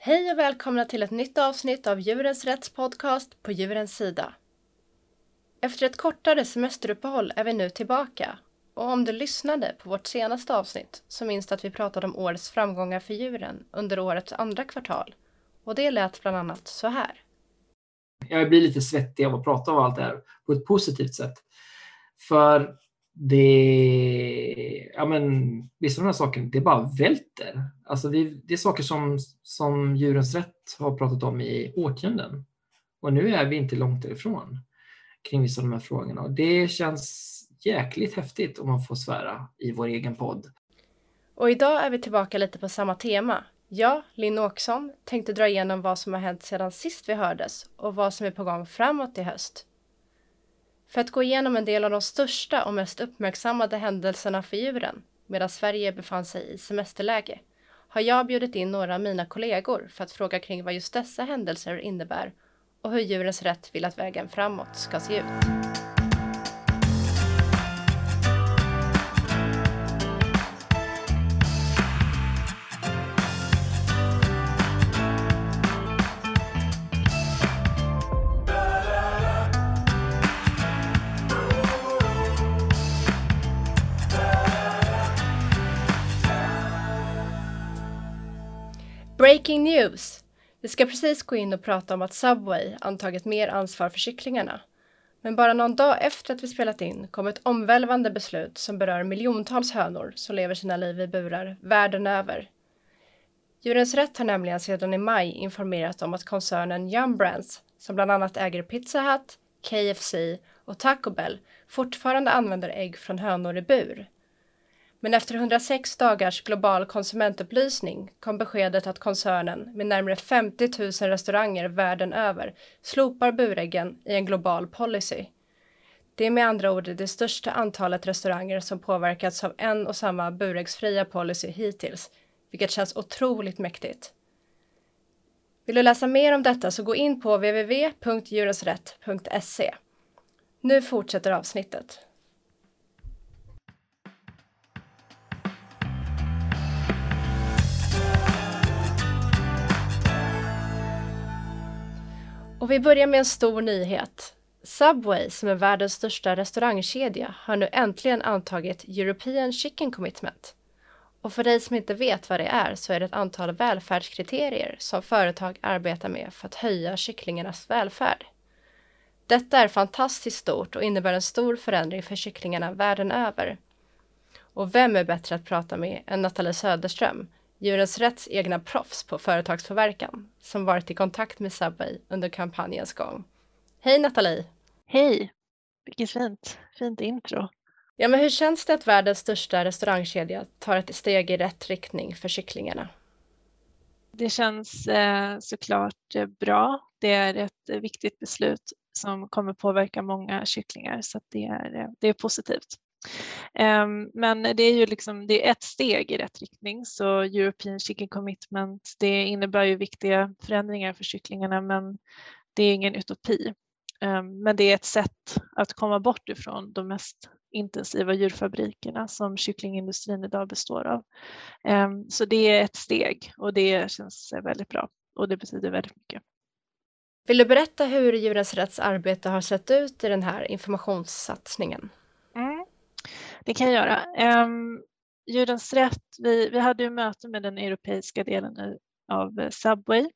Hej och välkomna till ett nytt avsnitt av Djurens Rätts podcast på Djurens Sida. Efter ett kortare semesteruppehåll är vi nu tillbaka och om du lyssnade på vårt senaste avsnitt så minns du att vi pratade om årets framgångar för djuren under årets andra kvartal och det lät bland annat så här. Jag blir lite svettig av att prata om allt det här på ett positivt sätt. För det, ja men vissa av de här sakerna, det bara välter. Alltså det, det, är saker som, som Djurens Rätt har pratat om i årtionden. Och nu är vi inte långt därifrån kring vissa av de här frågorna. Och det känns jäkligt häftigt om man får svära i vår egen podd. Och idag är vi tillbaka lite på samma tema. Jag, Linn Åkesson, tänkte dra igenom vad som har hänt sedan sist vi hördes och vad som är på gång framåt i höst. För att gå igenom en del av de största och mest uppmärksammade händelserna för djuren medan Sverige befann sig i semesterläge har jag bjudit in några av mina kollegor för att fråga kring vad just dessa händelser innebär och hur Djurens Rätt vill att vägen framåt ska se ut. Breaking news! Vi ska precis gå in och prata om att Subway antagit mer ansvar för kycklingarna. Men bara någon dag efter att vi spelat in kom ett omvälvande beslut som berör miljontals hönor som lever sina liv i burar världen över. Djurens Rätt har nämligen sedan i maj informerat om att koncernen Yum Brands, som bland annat äger Pizza Hut, KFC och Taco Bell, fortfarande använder ägg från hönor i bur. Men efter 106 dagars global konsumentupplysning kom beskedet att koncernen med närmare 50 000 restauranger världen över slopar buräggen i en global policy. Det är med andra ord det största antalet restauranger som påverkats av en och samma buräggsfria policy hittills, vilket känns otroligt mäktigt. Vill du läsa mer om detta så gå in på www.djurensrätt.se. Nu fortsätter avsnittet. Och vi börjar med en stor nyhet. Subway, som är världens största restaurangkedja, har nu äntligen antagit European Chicken Commitment. Och för dig som inte vet vad det är så är det ett antal välfärdskriterier som företag arbetar med för att höja kycklingarnas välfärd. Detta är fantastiskt stort och innebär en stor förändring för kycklingarna världen över. Och vem är bättre att prata med än Nathalie Söderström, Djurens Rätts egna proffs på företagspåverkan som varit i kontakt med Subway under kampanjens gång. Hej Nathalie! Hej! Vilket fint, fint intro. Ja, men hur känns det att världens största restaurangkedja tar ett steg i rätt riktning för kycklingarna? Det känns eh, såklart eh, bra. Det är ett viktigt beslut som kommer påverka många kycklingar så det är, eh, det är positivt. Ehm, men det är ju liksom, det är ett steg i rätt riktning så European Chicken Commitment det innebär ju viktiga förändringar för kycklingarna men det är ingen utopi. Ehm, men det är ett sätt att komma bort ifrån de mest intensiva djurfabrikerna som kycklingindustrin idag består av. Ehm, så det är ett steg och det känns väldigt bra och det betyder väldigt mycket. Vill du berätta hur Djurens Rätts arbete har sett ut i den här informationssatsningen? Det kan jag göra. Ehm, um, Djurens rätt, vi, vi hade ju möte med den europeiska delen av eh, Subway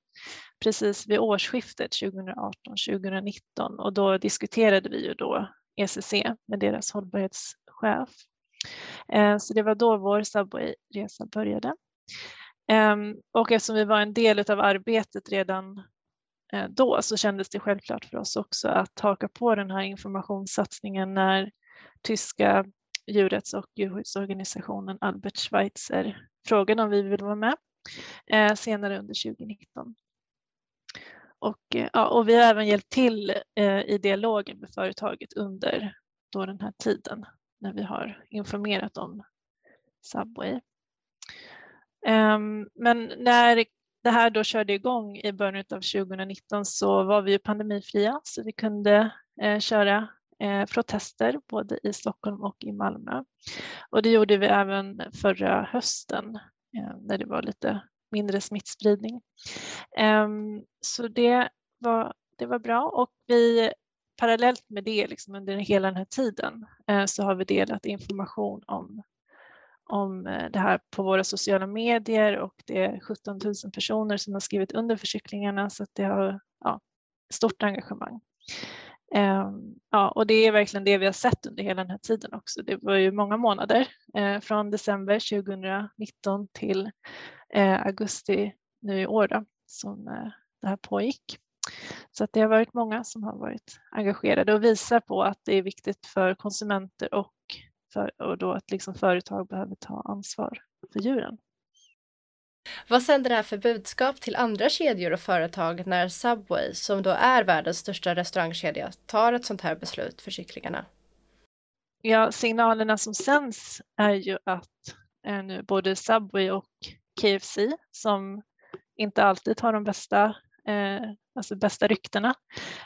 precis vid årsskiftet 2018-2019 och då diskuterade vi ju då ECC med deras hållbarhetschef. Ehm, så det var då vår Subway-resa började. Ehm, och eftersom vi var en del av arbetet redan eh, då så kändes det självklart för oss också att haka på den här informationssatsningen när tyska djurrätts och djurskyddsorganisationen Albert Schweitzer frågan om vi vill vara med eh, senare under 2019. Och, eh, ja, och vi har även hjälpt till eh, i dialogen med företaget under då den här tiden när vi har informerat om Subway. Ehm, men när det här då körde igång i början av 2019 så var vi ju pandemifria så vi kunde eh, köra eh, protester både i Stockholm och i Malmö. Och det gjorde vi även förra hösten eh, när det var lite mindre smittspridning. Eh, så det var, det var bra och vi parallellt med det liksom under hela den här tiden eh, så har vi delat information om, om eh, det här på våra sociala medier och det är 17 000 personer som har skrivit under förcyklingarna så att det har ja, stort engagemang. Ehm, ja, och det är verkligen det vi har sett under hela den här tiden också. Det var ju många månader eh, från december 2019 till eh, augusti nu i år då, som eh, det här pågick. Så att det har varit många som har varit engagerade och visar på att det är viktigt för konsumenter och, för, och då att liksom företag behöver ta ansvar för djuren. Vad sänder det här för budskap till andra kedjor och företag när Subway, som då är världens största restaurangkedja, tar ett sånt här beslut för kycklingarna? Ja, signalerna som sänds är ju att eh, nu både Subway och KFC, som inte alltid har de bästa eh, alltså bästa ryktena,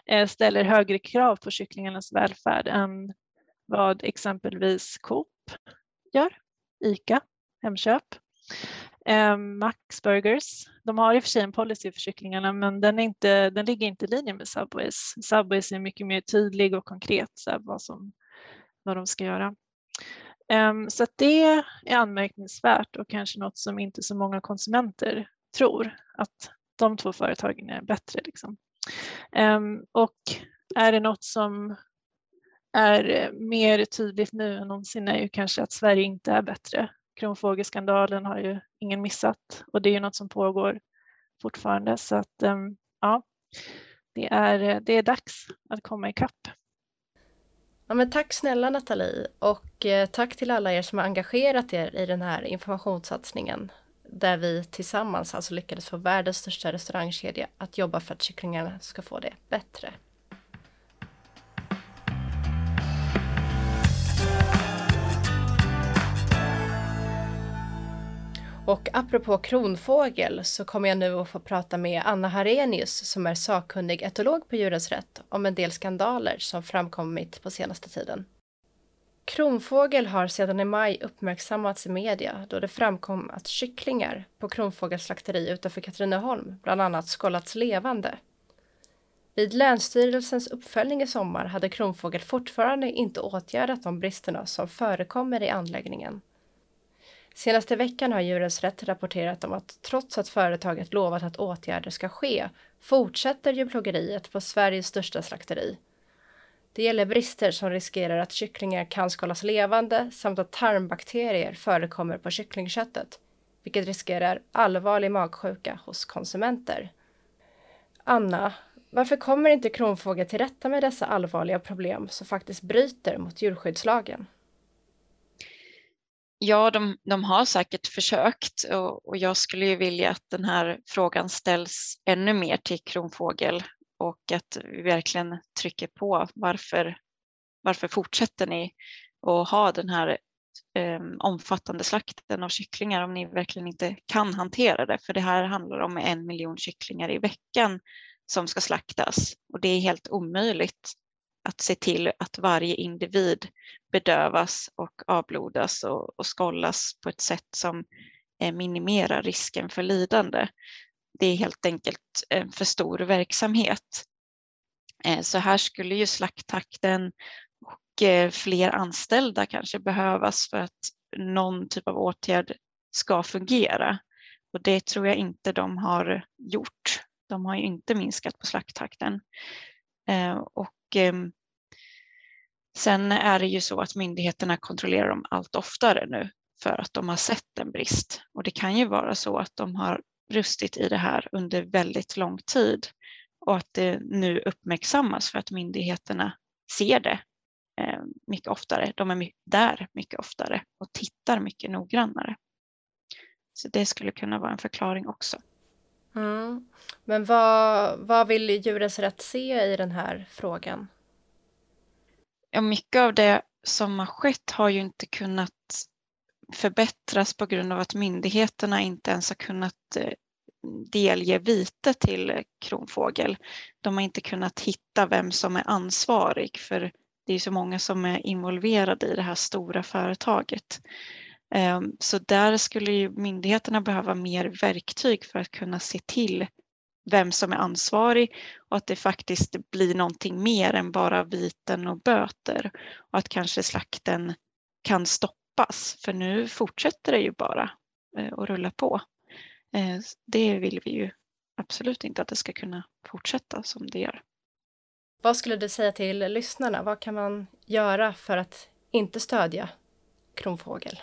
eh, ställer högre krav på kycklingarnas välfärd än vad exempelvis Coop gör, ICA, Hemköp, eh, Max Burgers. De har i och för sig en policy för kycklingarna men den, är inte, den ligger inte i linje med Subways. Subways är mycket mer tydlig och konkret så vad, som, vad de ska göra. Eh, så det är anmärkningsvärt och kanske något som inte så många konsumenter tror att de två företagen är bättre. Liksom. Um, och är det något som är eh, mer tydligt nu än någonsin är ju kanske att Sverige inte är bättre. Kronfågelskandalen har ju ingen missat och det är ju något som pågår fortfarande så att ehm, ja, det är, det är dags att komma ikapp. Ja, men tack snälla Nathalie och eh, tack till alla er som har engagerat er i den här informationssatsningen där vi tillsammans alltså lyckades få världens största restaurangkedja att jobba för att kycklingarna ska få det bättre. Och apropå kronfågel så kommer jag nu att få prata med Anna Harenius som är sakkunnig etolog på Djurens Rätt om en del skandaler som framkommit på senaste tiden. Kronfågel har sedan i maj uppmärksammats i media då det framkom att kycklingar på Kronfågels slakteri utanför Katrineholm bland annat skållats levande. Vid Länsstyrelsens uppföljning i sommar hade Kronfågel fortfarande inte åtgärdat de bristerna som förekommer i anläggningen. Senaste veckan har Djurens Rätt rapporterat om att trots att företaget lovat att åtgärder ska ske fortsätter djurplågeriet på Sveriges största slakteri det gäller brister som riskerar att kycklingar kan skalas levande samt att tarmbakterier förekommer på kycklingköttet, vilket riskerar allvarlig magsjuka hos konsumenter. Anna, varför kommer inte Kronfågel till rätta med dessa allvarliga problem som faktiskt bryter mot djurskyddslagen? Ja, de, de har säkert försökt och, och, jag skulle ju vilja att den här frågan ställs ännu mer till Kronfågel och att vi verkligen trycker på varför, varför fortsätter ni att ha den här eh, omfattande slakten av kycklingar om ni verkligen inte kan hantera det. För det här handlar om en miljon kycklingar i veckan som ska slaktas och det är helt omöjligt att se till att varje individ bedövas och avblodas och, och skollas på ett sätt som eh, minimerar risken för lidande det är helt enkelt en för stor verksamhet. Eh, så här skulle ju slakttakten och fler anställda kanske behövas för att någon typ av åtgärd ska fungera. Och det tror jag inte de har gjort. De har ju inte minskat på slakttakten. Och Ehm, sen är det ju så att myndigheterna kontrollerar dem allt oftare nu för att de har sett en brist. Och det kan ju vara så att de har brustit i det här under väldigt lång tid och att det nu uppmärksammas för att myndigheterna ser det eh, mycket oftare. De är där mycket oftare och tittar mycket noggrannare. Så det skulle kunna vara en förklaring också. Mm. Men vad, vad vill Djurens Rätt se i den här frågan? Ja, mycket av det som har skett har ju inte kunnat förbättras på grund av att myndigheterna inte ens har kunnat eh, delge vite till Kronfågel. De har inte kunnat hitta vem som är ansvarig för det är så många som är involverade i det här stora företaget. Ehm, så där skulle ju myndigheterna behöva mer verktyg för att kunna se till vem som är ansvarig och att det faktiskt blir någonting mer än bara viten och böter och att kanske slakten kan stoppas för nu fortsätter det ju bara eh, att rulla på. Ehm, det vill vi ju absolut inte att det ska kunna fortsätta som det gör. Vad skulle du säga till lyssnarna? Vad kan man göra för att inte stödja kronfågel?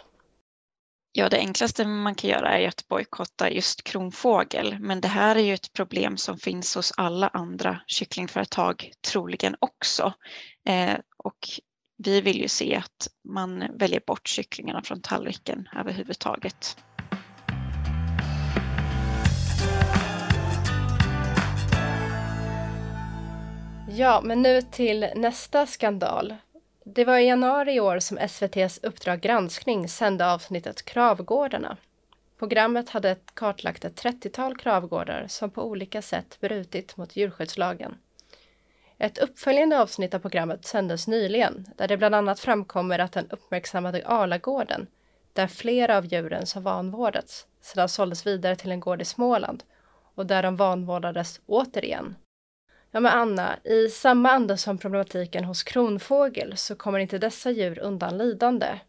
Ja, det enklaste man kan göra är att bojkotta just kronfågel, men det här är ju ett problem som finns hos alla andra kycklingföretag troligen också. Eh, och vi vill ju se att man väljer bort kycklingarna från tallriken överhuvudtaget. Ja, men nu till nästa skandal. Det var i januari i år som SVTs Uppdrag granskning sände avsnittet Kravgårdarna. Programmet hade kartlagt ett 30-tal kravgårdar som på olika sätt brutit mot djurskyddslagen. Ett uppföljande avsnitt av programmet sändes nyligen där det bland annat framkommer att den uppmärksammade Alagården, där flera av djuren som vanvårdats, sedan såldes vidare till en gård i Småland och där de vanvårdades återigen. Ja men Anna, i samma anda som problematiken hos kronfågel så kommer inte dessa djur undan lidande.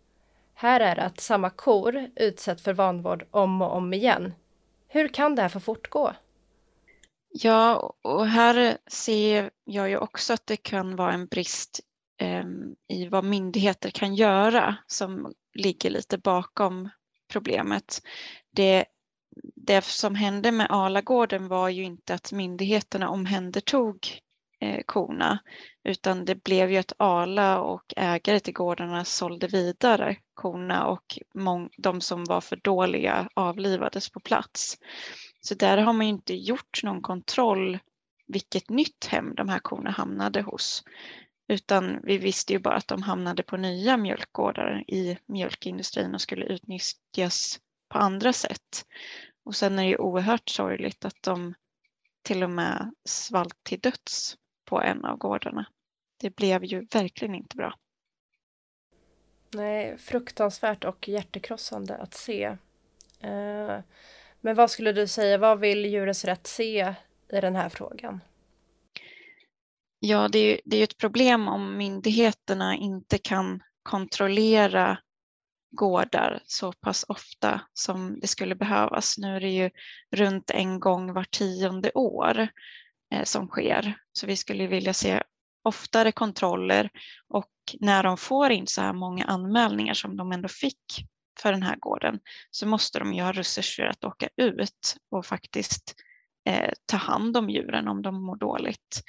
Här är det att samma kor utsätts för vanvård om och om igen. Hur kan det här få fortgå? Ja, och här ser jag ju också att det kan vara en brist eh, i vad myndigheter kan göra som ligger lite bakom problemet. Det det som hände med Alagården var ju inte att myndigheterna omhändertog eh, korna utan det blev ju att Ala och ägare till gårdarna sålde vidare korna och de som var för dåliga avlivades på plats. Så där har man ju inte gjort någon kontroll vilket nytt hem de här korna hamnade hos. Utan vi visste ju bara att de hamnade på nya mjölkgårdar i mjölkindustrin och skulle utnyttjas på andra sätt. Och sen är det ju oerhört sorgligt att de till och med svalt till döds på en av gårdarna. Det blev ju verkligen inte bra. Nej, fruktansvärt och hjärtekrossande att se. Eh, men vad skulle du säga, vad vill Djurens Rätt se i den här frågan? Ja, det är ju det är ett problem om myndigheterna inte kan kontrollera gårdar så pass ofta som det skulle behövas. Nu är det ju runt en gång var tionde år eh, som sker, så vi skulle vilja se oftare kontroller och när de får in så här många anmälningar som de ändå fick för den här gården så måste de ju ha resurser att åka ut och faktiskt eh, ta hand om djuren om de mår dåligt.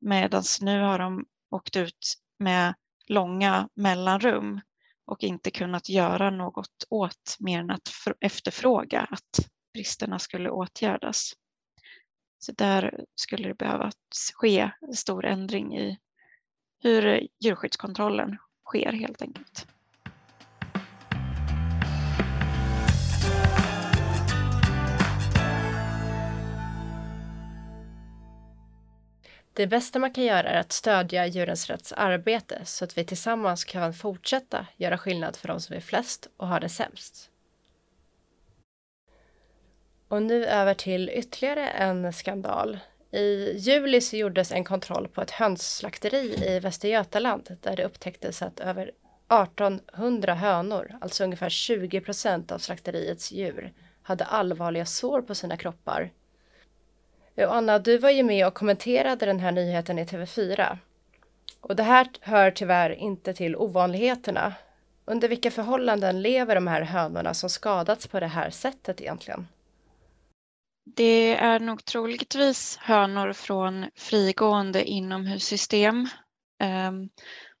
Medan nu har de åkt ut med långa mellanrum och inte kunnat göra något åt mer än att efterfråga att bristerna skulle åtgärdas. Så där skulle det behöva ske en stor ändring i hur djurskyddskontrollen sker helt enkelt. Det bästa man kan göra är att stödja Djurens Rätts arbete så att vi tillsammans kan fortsätta göra skillnad för de som är flest och har det sämst. Och nu över till ytterligare en skandal. I juli så gjordes en kontroll på ett hönsslakteri i Västergötaland där det upptäcktes att över 1800 hönor, alltså ungefär 20 procent av slakteriets djur, hade allvarliga sår på sina kroppar Anna, du var ju med och kommenterade den här nyheten i TV4. Och det här hör tyvärr inte till ovanligheterna. Under vilka förhållanden lever de här hönorna som skadats på det här sättet egentligen? Det är nog troligtvis hönor från frigående inomhussystem. Ehm,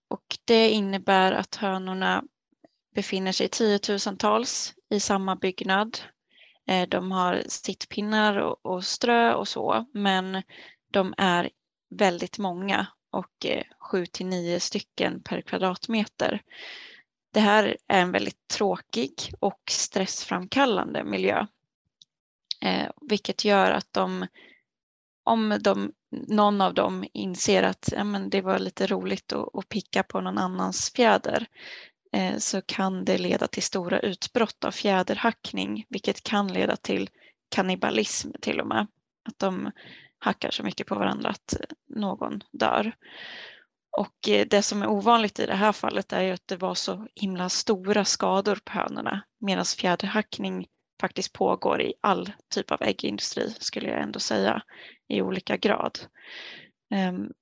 och det innebär att hönorna befinner sig tiotusentals i samma byggnad Eh, de har sittpinnar och, strö och så, men de är väldigt många och eh, 7 till 9 stycken per kvadratmeter. Det här är en väldigt tråkig och stressframkallande miljö, eh, vilket gör att de, om de, någon av dem inser att ja, men det var lite roligt att, att picka på någon annans fjäder, Eh, så kan det leda till stora utbrott av fjäderhackning, vilket kan leda till kannibalism till och med. Att de hackar så mycket på varandra att eh, någon dör. Och eh, det som är ovanligt i det här fallet är ju att det var så himla stora skador på hönorna medan fjäderhackning faktiskt pågår i all typ av äggindustri skulle jag ändå säga i olika grad. Ehm,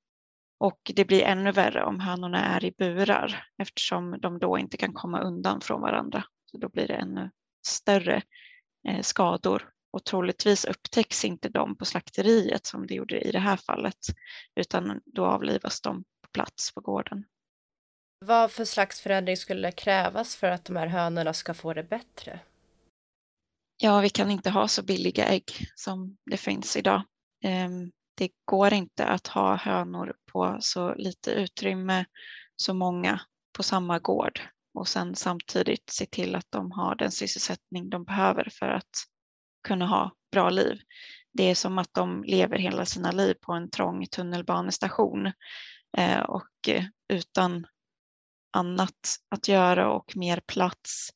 Um, och det blir ännu värre om hönorna är i burar eftersom de då inte kan komma undan från varandra. Så då blir det ännu större eh, skador och troligtvis upptäcks inte de på slakteriet som det gjorde i det här fallet utan då avlivas de på plats på gården. Vad för slags förändring skulle krävas för att de här hönorna ska få det bättre? Ja, vi kan inte ha så billiga ägg som det finns idag. Ehm, det går inte att ha hönor på så lite utrymme, så många på samma gård och sen samtidigt se till att de har den sysselsättning de behöver för att kunna ha bra liv. Det är som att de lever hela sina liv på en trång tunnelbanestation eh, och eh, utan annat att göra och mer plats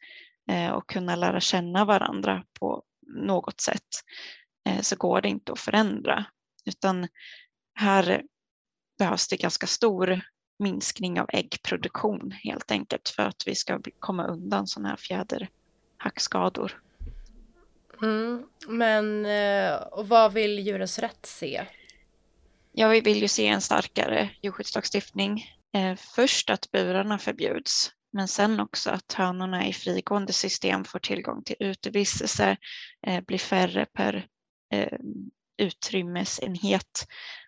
eh, och kunna lära känna varandra på något sätt så går det inte att förändra utan här behövs det ganska stor minskning av äggproduktion helt enkelt för att vi ska komma undan sådana här fjäderhackskador. Mm, men eh, och vad vill Djurens Rätt se? Ja, vi vill ju se en starkare djurskyddslagstiftning. Eh, först att burarna förbjuds, men sen också att hönorna i frigående system får tillgång till utevistelse, eh, blir färre per utrymmesenhet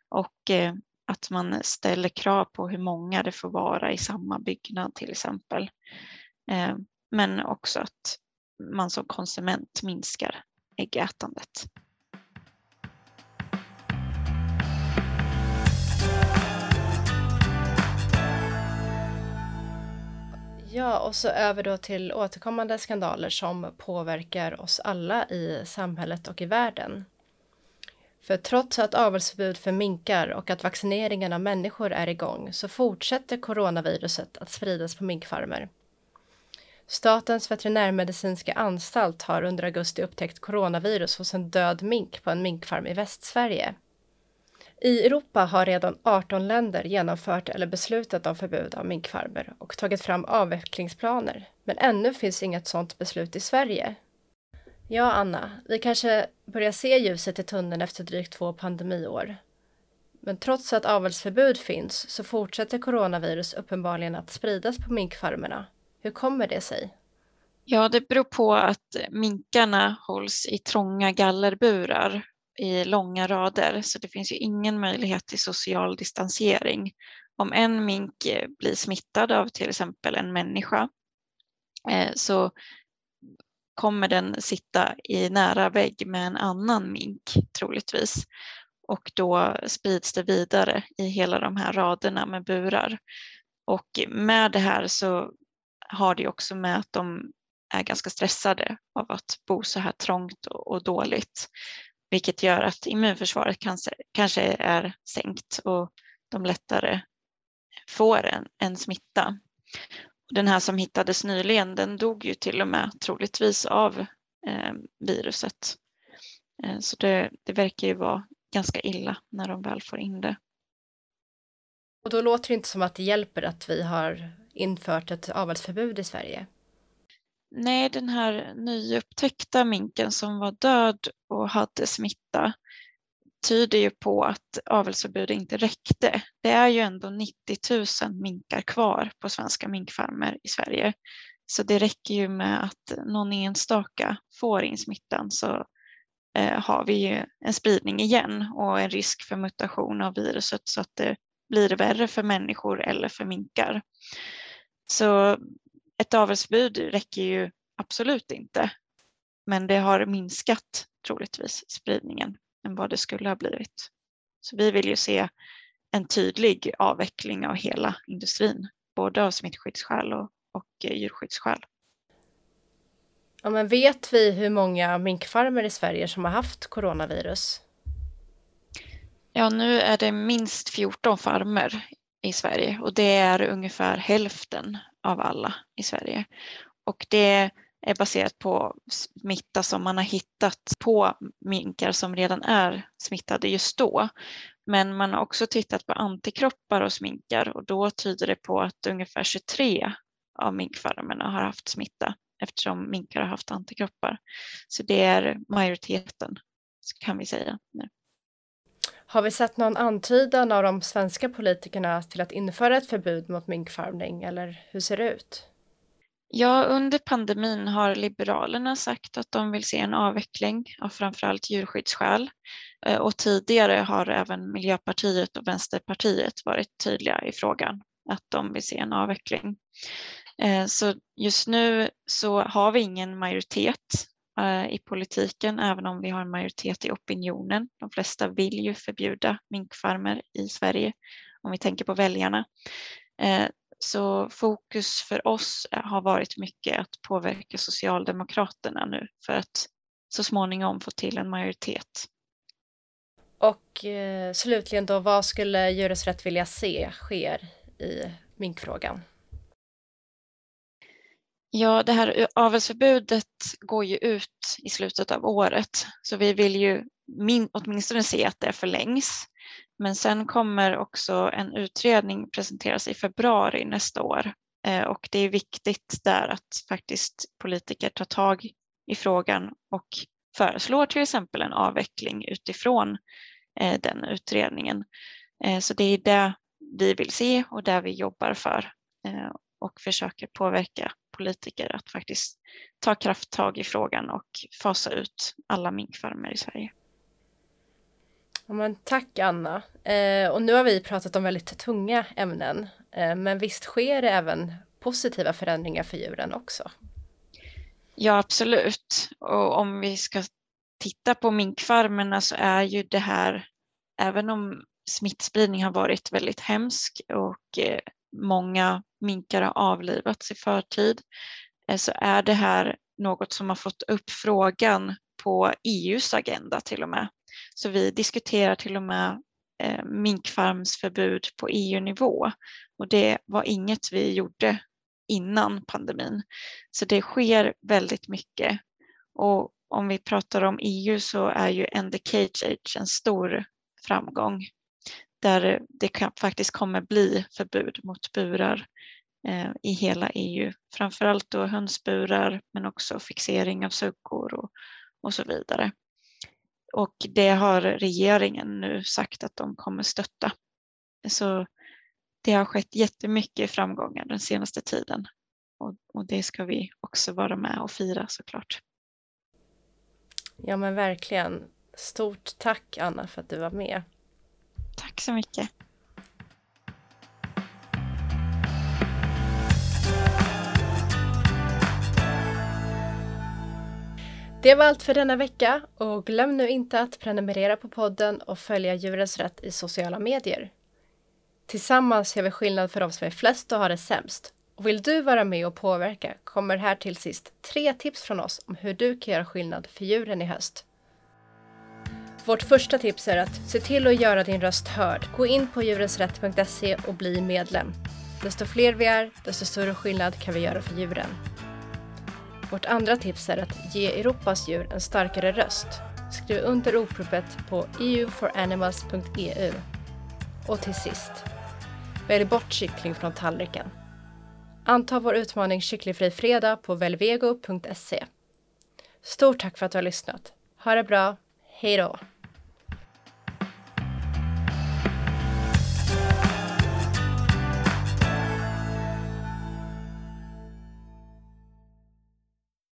och eh, att man ställer krav på hur många det får vara i samma byggnad till exempel. Eh, men också att man som konsument minskar äggätandet. Ja, och så över då till återkommande skandaler som påverkar oss alla i samhället och i världen. För trots att avelsförbud för minkar och att vaccineringen av människor är igång så fortsätter coronaviruset att spridas på minkfarmer. Statens veterinärmedicinska anstalt har under augusti upptäckt coronavirus hos en död mink på en minkfarm i Västsverige. I Europa har redan 18 länder genomfört eller beslutat om förbud av minkfarmer och tagit fram avvecklingsplaner, men ännu finns inget sådant beslut i Sverige. Ja, Anna, vi kanske börjar se ljuset i tunneln efter drygt två pandemiår. Men trots att avelsförbud finns så fortsätter coronavirus uppenbarligen att spridas på minkfarmerna hur kommer det sig? Ja, det beror på att minkarna hålls i trånga gallerburar i långa rader, så det finns ju ingen möjlighet till social distansering. Om en mink blir smittad av till exempel en människa eh, så kommer den sitta i nära vägg med en annan mink troligtvis och då sprids det vidare i hela de här raderna med burar. Och med det här så har det också med att de är ganska stressade av att bo så här trångt och dåligt, vilket gör att immunförsvaret kanske är sänkt och de lättare får en, en smitta. Den här som hittades nyligen, den dog ju till och med troligtvis av eh, viruset. Eh, så det, det verkar ju vara ganska illa när de väl får in det. Och då låter det inte som att det hjälper att vi har infört ett avelsförbud i Sverige? Nej, den här nyupptäckta minken som var död och hade smitta tyder ju på att avelsförbud inte räckte. Det är ju ändå 90 000 minkar kvar på svenska minkfarmer i Sverige. Så det räcker ju med att någon enstaka får in smittan så eh, har vi ju en spridning igen och en risk för mutation av viruset så att det blir värre för människor eller för minkar. Så ett avelsförbud räcker ju absolut inte. Men det har minskat troligtvis spridningen än vad det skulle ha blivit. Så vi vill ju se en tydlig avveckling av hela industrin, både av smittskyddsskäl och, och eh, djurskyddsskäl. Ja, men vet vi hur många minkfarmer i Sverige som har haft coronavirus? Ja, nu är det minst 14 farmer i Sverige och det är ungefär hälften av alla i Sverige. Och det är baserat på smitta som man har hittat på minkar som redan är smittade just då. Men man har också tittat på antikroppar hos minkar och då tyder det på att ungefär 23 av minkfarmerna har haft smitta eftersom minkar har haft antikroppar. Så det är majoriteten kan vi säga nu. Har vi sett någon antydan av de svenska politikerna till att införa ett förbud mot minkfarmning eller hur ser det ut? Ja, under pandemin har Liberalerna sagt att de vill se en avveckling av framförallt djurskyddsskäl. Eh, och tidigare har även Miljöpartiet och Vänsterpartiet varit tydliga i frågan att de vill se en avveckling. Eh, så just nu så har vi ingen majoritet eh, i politiken, även om vi har en majoritet i opinionen. De flesta vill ju förbjuda minkfarmer i Sverige, om vi tänker på väljarna. Så fokus för oss har varit mycket att påverka Socialdemokraterna nu för att så småningom få till en majoritet. Och eh, slutligen då, vad skulle Djurens vilja se sker i minkfrågan? Ja, det här avelsförbudet går ju ut i slutet av året, så vi vill ju min, åtminstone se att det förlängs. Men sen kommer också en utredning presenteras i februari nästa år eh, och det är viktigt där att faktiskt politiker tar tag i frågan och föreslår till exempel en avveckling utifrån eh, den utredningen. Eh, så det är det vi vill se och där vi jobbar för och försöker påverka politiker att faktiskt ta krafttag i frågan och fasa ut alla minkfarmer i Sverige. Ja, men tack Anna. Eh, och nu har vi pratat om väldigt tunga ämnen. Eh, men visst sker det även positiva förändringar för djuren också? Ja, absolut. Och om vi ska titta på minkfarmerna så är ju det här, även om smittspridning har varit väldigt hemsk och eh, många minkar har avlivats i förtid, eh, så är det här något som har fått upp frågan på EUs agenda till och med. Så vi diskuterar till och med eh, minkfarmsförbud på EU-nivå och det var inget vi gjorde innan pandemin. Så det sker väldigt mycket. Och om vi pratar om EU så är ju End the Cage Age en stor framgång där det kan, faktiskt kommer bli förbud mot burar eh, i hela EU. Framförallt då hönsburar men också fixering av suggor och, och så vidare. Och det har regeringen nu sagt att de kommer stötta. Så det har skett jättemycket framgångar den senaste tiden och, och det ska vi också vara med och fira såklart. Ja men verkligen. Stort tack Anna för att du var med. Tack så mycket. Det var allt för denna vecka och glöm nu inte att prenumerera på podden och följa Djurens Rätt i sociala medier. Tillsammans gör vi skillnad för de som är flest och har det sämst. Och vill du vara med och påverka kommer här till sist tre tips från oss om hur du kan göra skillnad för djuren i höst. Vårt första tips är att se till att göra din röst hörd. Gå in på djurensrätt.se och bli medlem. Desto fler vi är, desto större skillnad kan vi göra för djuren. Vårt andra tips är att ge Europas djur en starkare röst. Skriv under uppropet på euforanimals.eu. Och till sist, välj bort kyckling från tallriken. Anta vår utmaning Kycklingfri fredag på velvego.se. Stort tack för att du har lyssnat. Ha det bra. Hej då!